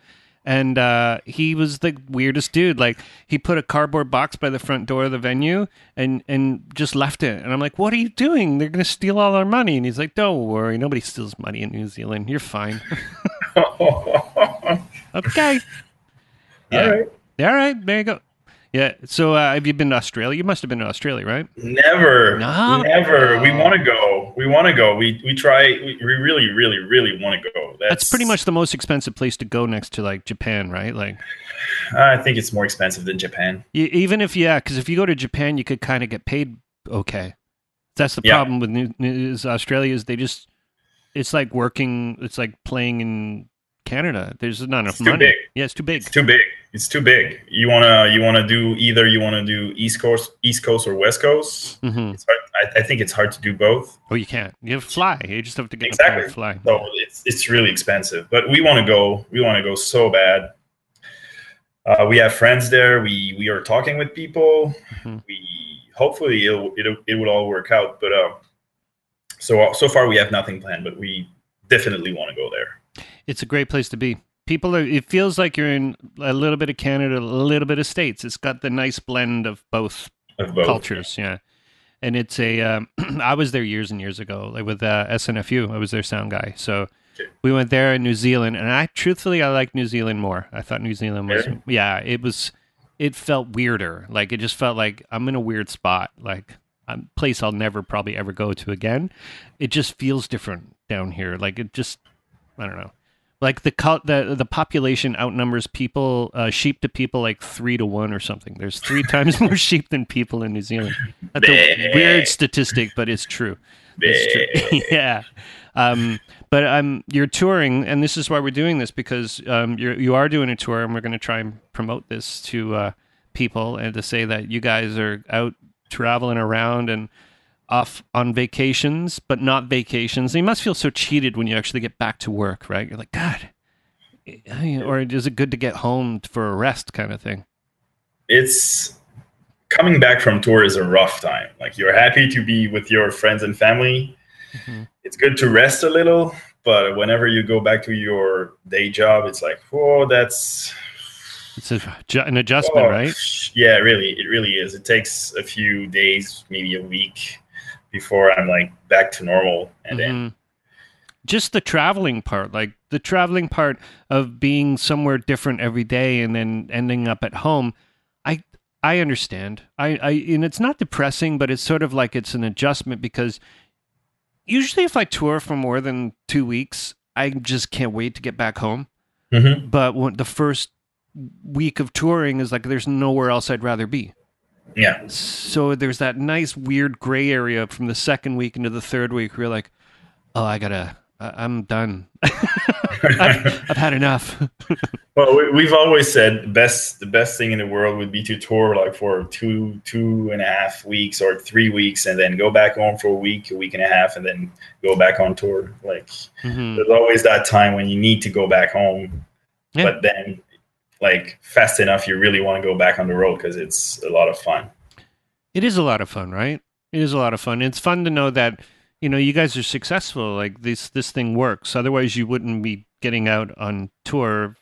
And uh, he was the weirdest dude. Like he put a cardboard box by the front door of the venue and and just left it. And I'm like, "What are you doing? They're gonna steal all our money." And he's like, "Don't worry, nobody steals money in New Zealand. You're fine." *laughs* okay. Yeah. All right. All right. There you go. Yeah. So uh, have you been to Australia? You must have been to Australia, right? Never, No? never. We want to go. We want to go. We we try. We, we really, really, really want to go. That's, That's pretty much the most expensive place to go next to like Japan, right? Like. I think it's more expensive than Japan. Y- even if yeah, because if you go to Japan, you could kind of get paid okay. That's the Yeah. problem with New, New, is Australia is they just it's like working. It's like playing in Canada. There's not enough It's too money. big. Yeah, it's too big. It's too big. It's too big. You wanna you wanna do either. You wanna do East Coast, East Coast, or West Coast. hmm It's hard. I, I think it's hard to do both. Oh, you can't. You have to fly. You just have to get in a and Exactly. fly. So it's it's really expensive. But we want to go. We want to go so bad. Uh, we have friends there. We we are talking with people. Mhm. We hopefully it'll, it'll it will all work out. But uh, so so far we have nothing planned. But we definitely want to go there. It's a great place to be. People are. It feels like you're in a little bit of Canada, a little bit of states. It's got the nice blend of both Of both. cultures yeah and it's a um, *clears throat* i was there years and years ago like with uh, snfu i was their sound guy so we went there in new zealand and i truthfully i liked new zealand more i thought new zealand was Really? yeah it was it felt weirder like it just felt like i'm in a weird spot like a place i'll never probably ever go to again it just feels different down here like it just i don't know like the the the population outnumbers people uh, sheep to people like three to one or something. There's three *laughs* times more sheep than people in New Zealand. That's a weird statistic, but it's true. It's true. *laughs* yeah. Um, but um, you're touring, and this is why we're doing this because um, you're you are doing a tour, and we're going to try and promote this to uh, people and to say that you guys are out traveling around and off on vacations, but not vacations. And you must feel so cheated when you actually get back to work, right? You're like, God, or is it good to get home for a rest, kind of thing? it's coming back from tour is a rough time. Like you're happy to be with your friends and family. Mhm. It's good to rest a little, but whenever you go back to your day job, it's like, oh, that's It's a, an adjustment, oh, right? Yeah, really, it really is. It takes a few days, maybe a week, before I'm like back to normal, and then Mhm. Just the traveling part, like the traveling part of being somewhere different every day and then ending up at home. I I understand. I, I and it's not depressing, but it's sort of like it's an adjustment because usually if I tour for more than two weeks, I just can't wait to get back home. Mhm. But when the first week of touring is like there's nowhere else I'd rather be. Yeah, So there's that nice weird gray area from the second week into the third week where you're like, oh, I gotta, I- I'm done. *laughs* I've, *laughs* I've had enough. *laughs* well, we, we've always said the best the best thing in the world would be to tour like for two two and a half weeks or three weeks, and then go back home for a week, a week and a half, and then go back on tour. Like Mhm. there's always that time when you need to go back home, Yeah. but then like fast enough, you really want to go back on the road because it's a lot of fun. It is a lot of fun, right? It is a lot of fun. It's fun to know that you know you guys are successful. Like this, this thing works. Otherwise, you wouldn't be getting out on tour.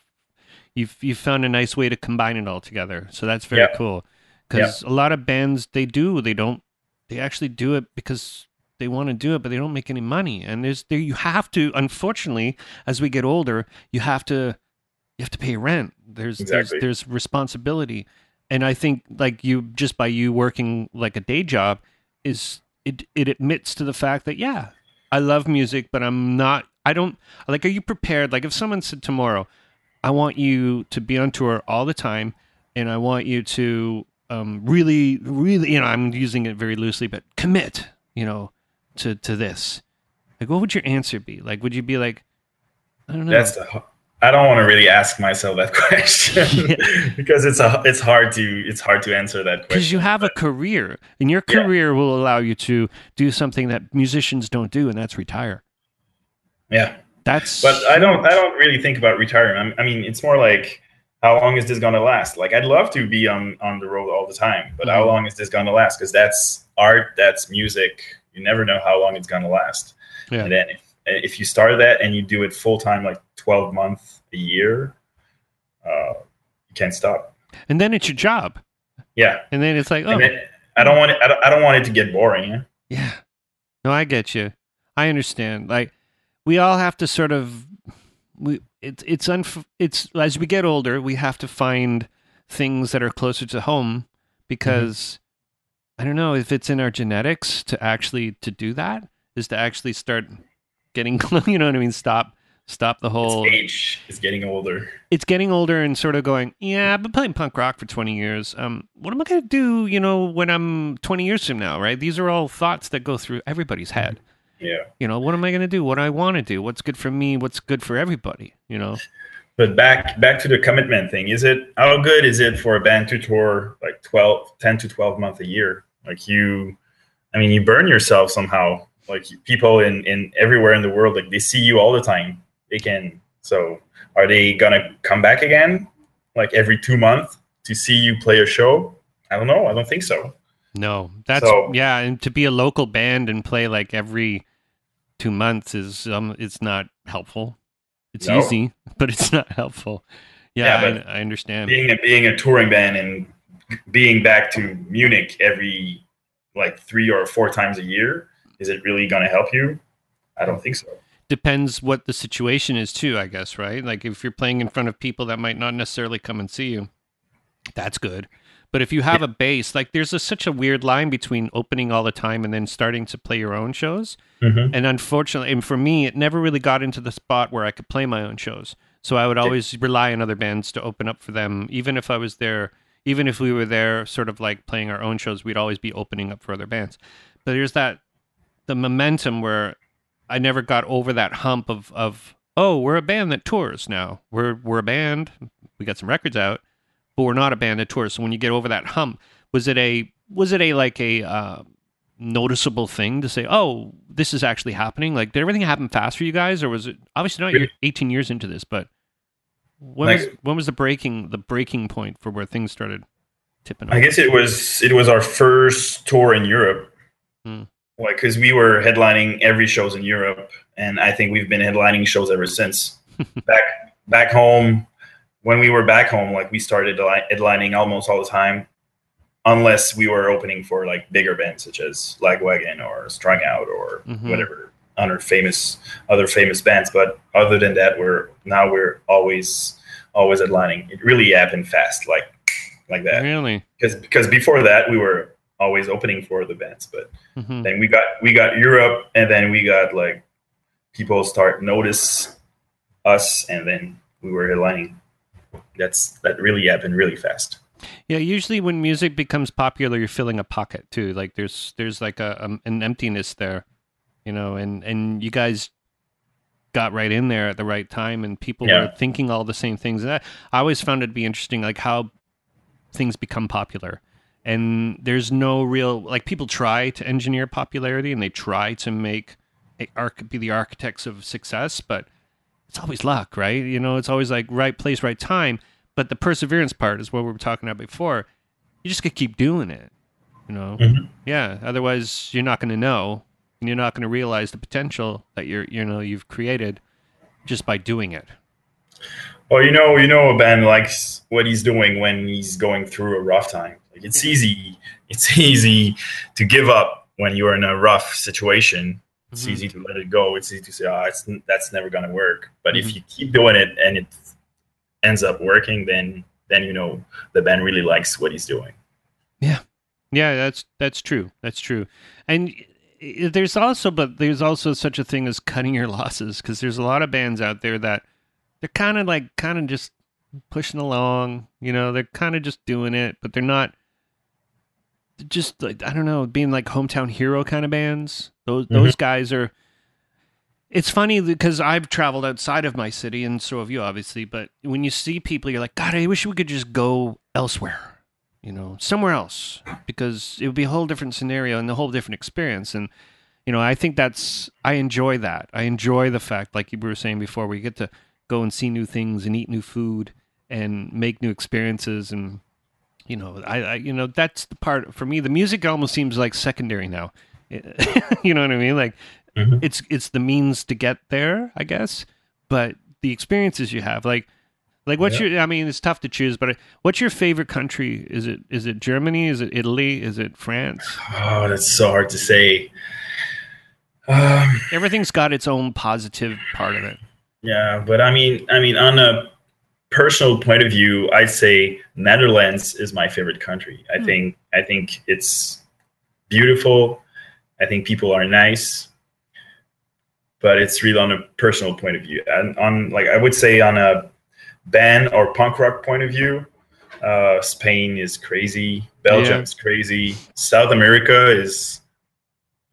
You've you've found a nice way to combine it all together. So that's very Yeah. cool. Because a lot of bands they do they don't they actually do it because they want to do it, but they don't make any money. And there's there you have to. Unfortunately, as we get older, you have to you have to pay rent. There's Exactly. there's there's responsibility, and I think like you just by you working like a day job is it it admits to the fact that yeah, I love music, but I'm not. I don't like. Are you prepared? Like if someone said tomorrow, I want you to be on tour all the time, and I want you to um, really, really, you know, I'm using it very loosely, but commit, you know, to to this. Like, what would your answer be? Like, would you be like, I don't know. That's the. I don't want to really ask myself that *laughs* question because it's a it's hard to it's hard to answer that question. because you have a career and your Yeah. career will allow you to do something that musicians don't do and that's retire yeah, that's but I don't I don't really think about retiring. I'm, I mean, it's more like how long is this gonna last? Like, I'd love to be on on the road all the time, but how Mhm. long is this gonna last? Because that's art, that's music. You never know how long it's gonna last. Yeah. And then if, if you start that and you do it full time, like twelve month a year, uh, you can't stop. and then it's your job Yeah, and then it's like oh I don't want it. I don't, I don't want it to get boring. Yeah? yeah no i get you i understand like we all have to sort of we it's it's unf- it's as we get older we have to find things that are closer to home because i don't know if it's in our genetics to actually to do that is to actually start getting *laughs* you know what i mean stop stop the whole Its age is getting older. it's getting older and sort of going, yeah, I've been playing punk rock for 20 years. Um, what am I going to do, you know, when I'm 20 years from now, right? These are all thoughts that go through everybody's head. Yeah. You know, what am I going to do? What do I want to do? What's good for me? What's good for everybody? You know? But back back to the commitment thing. Is it how good is it for a band to tour like 12, 10 to 12 months a year? Like you I mean you burn yourself somehow. Like people in, in everywhere in the world, like they see you all the time. They can so are they gonna come back again? Like every two months to see you play a show? I don't know. I don't think so. No, that's, So- yeah. And to be a local band and play like every two months is, um, it's not helpful. It's No. easy, *laughs* but it's not helpful. Yeah, Yeah, but I, I understand. Being a being a touring band and being back to Munich every like three or four times a year, is it really gonna help you? I don't think so. Depends what the situation is too i guess right? Like if you're playing in front of people that might not necessarily come and see you that's good. But if you have a base like there's a, such a weird line between opening all the time and then starting to play your own shows. Mhm. and unfortunately and for me it never really got into the spot where i could play my own shows. So i would always rely on other bands to open up for them. Even if i was there even if we were there sort of like playing our own shows we'd always be opening up for other bands. But there's that the momentum where i never got over that hump of of oh we're a band that tours now we're we're a band we got some records out but we're not a band that tours so when you get over that hump was it a was it a like a uh, noticeable thing to say, "Oh, this is actually happening"? Like, did everything happen fast for you guys, or was it obviously not? You're 18 years into this, but when Like- was when was the breaking the breaking point for where things started tipping? Off? I guess it was it was our first tour in Europe. Hmm. Like, because we were headlining every shows in Europe, and I think we've been headlining shows ever since. *laughs* back back home, when we were back home, like we started headlining almost all the time, unless we were opening for like bigger bands such as Lagwagon or Strung Out or Mhm. whatever other famous other famous bands. But other than that, we're now we're always always headlining. It really happened fast, like like that really? because because before that we were always opening for the bands but hmm then we got we got europe and then we got like people start notice us and then we were headlining that's that really happened really fast Yeah, usually when music becomes popular, you're filling a pocket too. Like there's there's like a um, an emptiness there, you know, and and you guys got right in there at the right time and people Yeah. were thinking all the same things. And that, I always found it to be interesting, like how things become popular. And there's no real like people try to engineer popularity and they try to make a arch- be the architects of success, but it's always luck, right? You know, it's always like right place, right time. But the perseverance part is what we were talking about before. You just gotta keep doing it. You know, Mhm. yeah. Otherwise, you're not going to know, and you're not going to realize the potential that you're, you know, you've created just by doing it. Well, you know, you know, a band likes what he's doing when he's going through a rough time. Like it's easy, it's easy to give up when you're in a rough situation. It's Mhm. easy to let it go. It's easy to say, "Oh, it's that's never gonna work." But Mhm. if you keep doing it and it ends up working, then then you know the band really likes what he's doing. Yeah, yeah, that's that's true. That's true. And there's also, but there's also such a thing as cutting your losses because there's a lot of bands out there that they're kind of like kind of just pushing along. You know, they're kind of just doing it, but they're not. Just like I don't know, being like hometown hero kind of bands. Those mm-hmm. those guys are. It's funny because I've traveled outside of my city, and so have you, obviously. But when you see people, you're like, God, I wish we could just go elsewhere you know, somewhere else because it would be a whole different scenario and a whole different experience. And, you know, I think that's, I enjoy that. I enjoy the fact, like you were saying before, we get to go and see new things and eat new food and make new experiences. And, you know, I, I you know, that's the part for me. The music almost seems like secondary now. *laughs* you know what I mean? Like Mhm. it's, it's the means to get there, I guess. But the experiences you have, like, like what's Yeah. your? I mean, it's tough to choose, but what's your favorite country? Is it is it Germany? Is it Italy? Is it France? Oh, that's so hard to say. Um, Everything's got its own positive part of it. Yeah, but I mean, I mean, on a personal point of view, I'd say Netherlands is my favorite country. I Hmm. think I think it's beautiful. I think people are nice, but it's really on a personal point of view. And on like I would say on a band or punk rock point of view, uh, Spain is crazy. Belgium Yeah. is crazy. South America is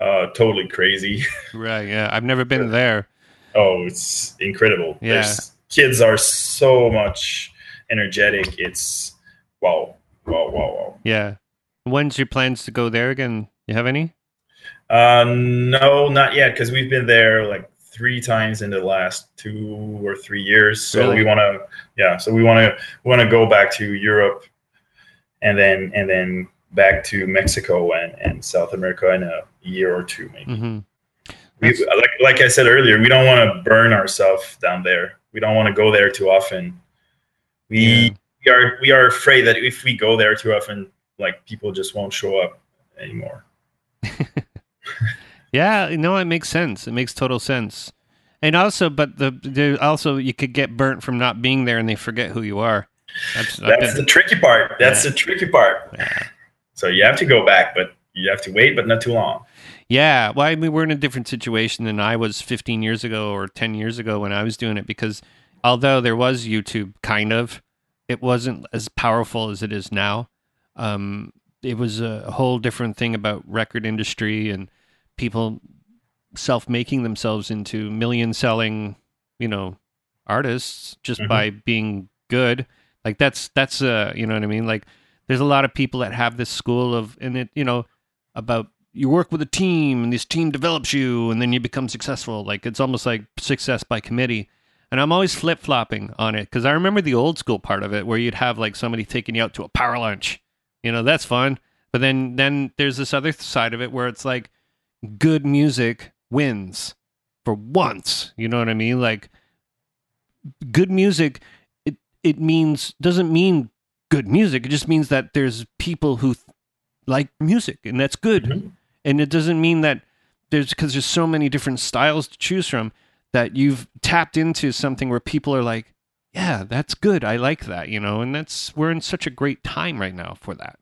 uh, totally crazy. *laughs* Right. Yeah. I've never been there. Oh, it's incredible. Yeah. There's, kids are so much energetic. It's wow, wow, wow, wow. Yeah. When's your plans to go there again? You have any? Uh, no, not yet, because we've been there like three times in the last two or three years. So Really? we want to, yeah. So we want to want to go back to Europe, and then and then back to Mexico and, and South America in a year or two, maybe. hmm we, like like I said earlier, we don't want to burn ourselves down there. We don't want to go there too often. We we are we are afraid that if we go there too often, like people just won't show up anymore. *laughs* Yeah. No, it makes sense. It makes total sense. And also, but the, the also you could get burnt from not being there, and they forget who you are. That's, That's been- the tricky part. That's Yeah. the tricky part. yeah. So you have to go back, but you have to wait, but not too long. Yeah, well, I mean, we're in a different situation than I was 15 years ago or 10 years ago when I was doing it because although there was YouTube, kind of, it wasn't as powerful as it is now. Um, it was a whole different thing about record industry and people self-making themselves into million-selling, you know, artists just Mhm. by being good. Like that's that's uh, you know what I mean? Like there's a lot of people that have this school of and it, you know, about you work with a team and this team develops you and then you become successful. Like it's almost like success by committee. And i'm always flip-flopping on it because i remember the old school part of it where you'd have like somebody taking you out to a power lunch. You know that's fun. But then then there's this other side of it where it's like good music wins for once. You know what i mean? Like good music it it means doesn't mean good music. It just means that there's people who th- like music and that's good. Mhm. And it doesn't mean that there's because there's so many different styles to choose from that you've tapped into something where people are like yeah that's good. I like that you know? And that's we're in such a great time right now for that.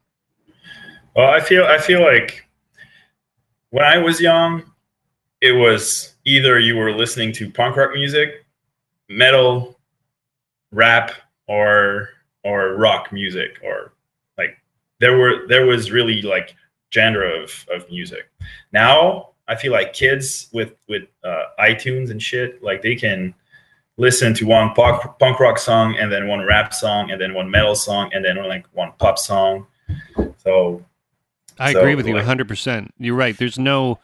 Well, I feel I feel like when I was young, it was either you were listening to punk rock music, metal, rap, or or rock music, or like there were there was really like genre of, of music. Now I feel like kids with with uh, iTunes and shit, like they can listen to one punk, punk rock song and then one rap song and then one metal song and then like one pop song. So I So, agree with you like- 100%. You're right. There's no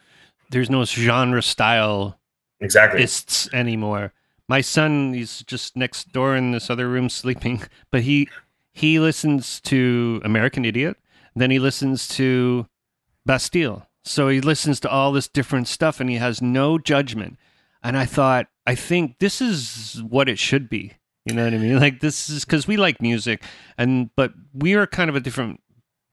there's no genre style exactly. ists anymore. My son, he's just next door in this other room *laughs* sleeping, but he he listens to American Idiot, then he listens to Bastille. So he listens to all this different stuff and he has no judgment. And I thought, I think this is what it should be. You know what I mean? *laughs* Like this is cuz we like music and but we are kind of a different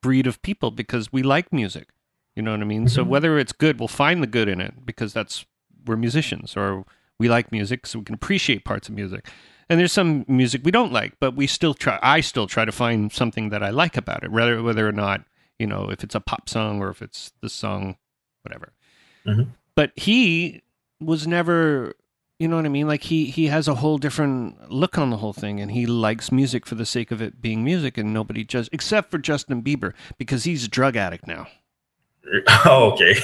breed of people because we like music. You know what I mean? So Mhm. whether it's good, we'll find the good in it because that's we're musicians or we like music so we can appreciate parts of music. And there's some music we don't like, but we still try I still try to find something that I like about it, whether whether or not, you know, if it's a pop song or if it's the song whatever. Mhm. But he was never you know what I mean? Like he he has a whole different look on the whole thing, and he likes music for the sake of it being music, and nobody just except for Justin Bieber because he's a drug addict now. *laughs* oh, okay.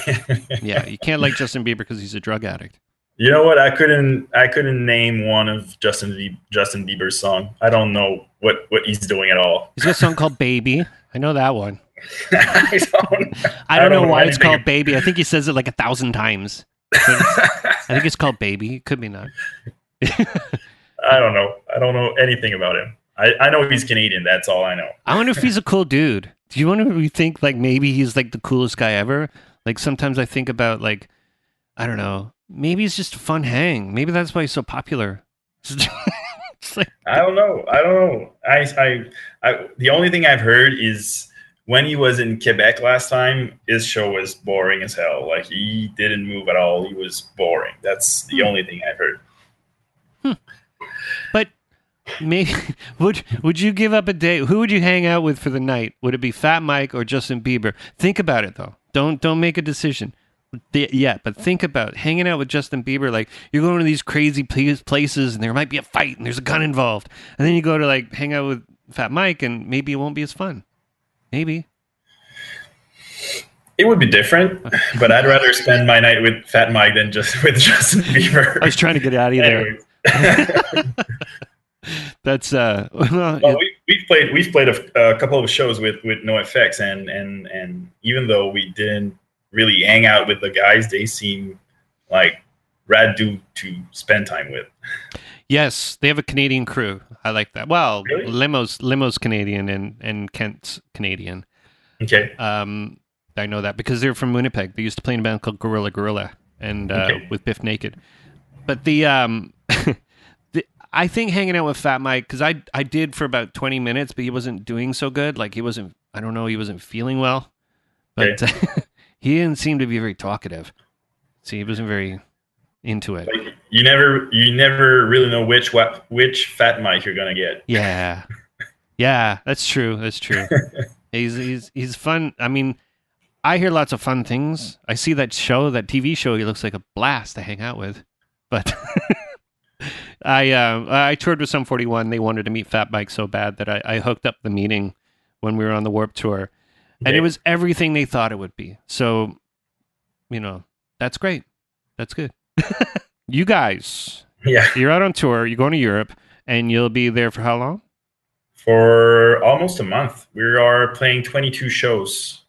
*laughs* Yeah, you can't like Justin Bieber because he's a drug addict. you know what? I couldn't I couldn't name one of Justin Justin Bieber's song. I don't know what what he's doing at all. He's got a song called "Baby." I know that one. *laughs* I don't. I don't, know, know why it's called "Baby." I think he says it like a thousand times. I think it's called "Baby." It could be not. I don't know. I don't know anything about him. I, I know he's Canadian. That's all I know. I wonder if he's a cool dude. Do you wonder if we think like maybe he's like the coolest guy ever? Like sometimes I think about like I don't know. Maybe he's just a fun hang. Maybe that's why he's so popular. *laughs* It's like, I don't know. I don't know. I, I, I, the only thing I've heard is when he was in Quebec last time, his show was boring as hell. Like he didn't move at all. He was boring. That's the hmm. only thing I've heard. Hmm. but maybe *laughs* would would you give up a date? Who would you hang out with for the night? Would it be Fat Mike or Justin Bieber? Think about it though. Don't don't make a decision yet, but think about hanging out with Justin Bieber. Like you're going to these crazy places, and there might be a fight, and there's a gun involved, and then you go to like hang out with Fat Mike, and maybe it won't be as fun. Maybe. It would be different, *laughs* but I'd rather spend my night with Fat Mike than just *laughs* with Justin Bieber. I was trying to get out of there. *laughs* That's uh. Well, well, we, we've played we've played a, a couple of shows with with NOFX, and and and even though we didn't really hang out with the guys, they seem like rad dude to spend time with. Yes, they have a Canadian crew. I like that. Well, Really? Limo's Limo's Canadian and and Kent's Canadian. Okay, Um, I know that because they're from Winnipeg. They used to play in a band called Gorilla Gorilla and uh, Okay. with Bif Naked. But the um, *laughs* the, I think hanging out with Fat Mike because I I did for about twenty minutes, but he wasn't doing so good. Like he wasn't. I don't know. He wasn't feeling well, but *laughs* he didn't seem to be very talkative. See, he wasn't very into it. like, you never you never really know which what which Fat Mike you're gonna get. Yeah, yeah, that's true. That's true. *laughs* he's he's he's fun. I mean, I hear lots of fun things. I see that show, that TV show. He looks like a blast to hang out with. But *laughs* I uh, I toured with Sum 41. They wanted to meet Fat Mike so bad that I, I hooked up the meeting when we were on the Warped Tour, and it was everything they thought it would be. So, you know, that's great. That's good. *laughs* you guys, Yeah, you're out on tour. You're going to Europe, and you'll be there for how long? for almost a month. We are playing 22 shows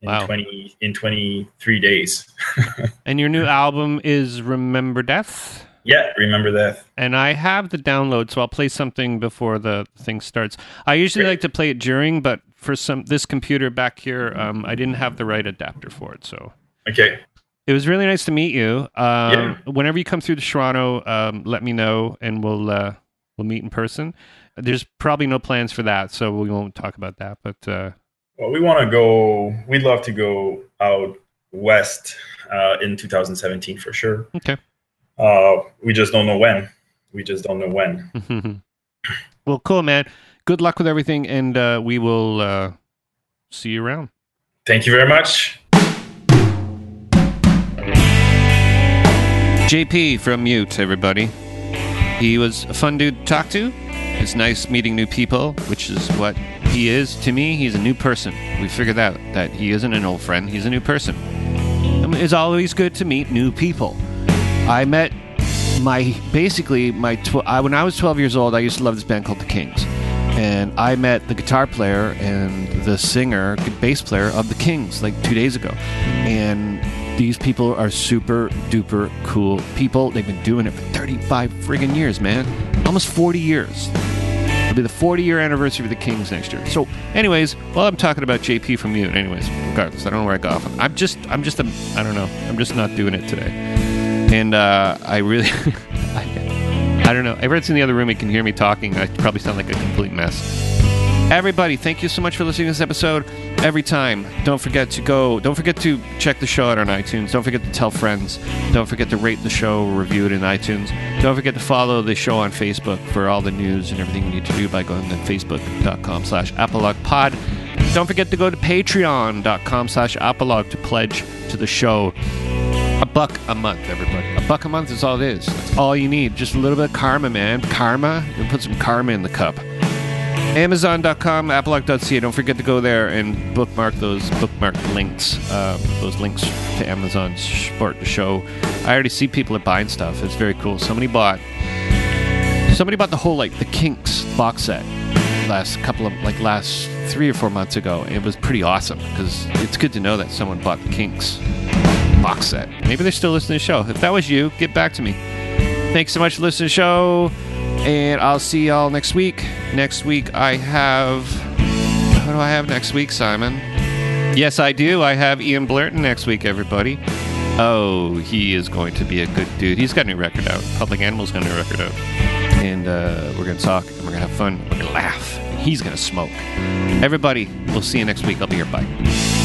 in Wow. 20 in 23 days. *laughs* And your new album is Remember Death. Yeah, remember that. And I have the download, so I'll play something before the thing starts. I usually Great. like to play it during, but for some this computer back here, um, I didn't have the right adapter for it. So Okay, it was really nice to meet you. Um, Yeah. Whenever you come through to Toronto, um, let me know, and we'll uh, we'll meet in person. There's probably no plans for that, so we won't talk about that. But uh, well, we want to go. We'd love to go out west uh, in 2017 for sure. Okay. Uh, we just don't know when. We just don't know when. *laughs* well, cool, man. Good luck with everything, and uh, we will uh, see you around. Thank you very much. JP from Mute, everybody. He was a fun dude to talk to. It's nice meeting new people, which is what he is to me. He's a new person. We figured out that he isn't an old friend, he's a new person. Um, it's always good to meet new people. I met my basically my tw- I, when I was 12 years old, I used to love this band called The Kings, and I met the guitar player and the singer, bass player of The Kings like two days ago, and these people are super duper cool people. They've been doing it for 35 friggin' years, man, almost 40 years. It'll be the 40 year anniversary of the Kings next year. So, anyways, while I'm talking about JP from Mute, anyways, regardless, I don't know where I got off. I'm just, I'm just, a, I don't know. I'm just not doing it today. And uh, I really, I, *laughs* I don't know. Everyone's in the other room. You can hear me talking. I probably sound like a complete mess. Everybody, thank you so much for listening to this episode. Every time, don't forget to go. Don't forget to check the show out on iTunes. Don't forget to tell friends. Don't forget to rate the show, review it in iTunes. Don't forget to follow the show on Facebook for all the news and everything you need to do by going to facebook.com slash pod. Don't forget to go to patreon.com slash apolog to pledge to the show. A buck a month, everybody. A buck a month is all it is. That's all you need. Just a little bit of karma, man. Karma. You put some karma in the cup. Amazon.com, Apple.ca. Don't forget to go there and bookmark those bookmark links. Uh, those links to Amazon support the show. I already see people are buying stuff. It's very cool. Somebody bought. Somebody bought the whole like the Kinks box set last couple of like last three or four months ago. It was pretty awesome because it's good to know that someone bought the Kinks box set. Maybe they're still listening to the show. If that was you, get back to me. Thanks so much for listening to the show. And I'll see y'all next week. Next week, I have. What do I have next week, Simon? Yes, I do. I have Ian Blurton next week, everybody. Oh, he is going to be a good dude. He's got a new record out. Public Animal's got a new record out. And uh, we're going to talk, and we're going to have fun, we're going to laugh, and he's going to smoke. Everybody, we'll see you next week. I'll be here. Bye.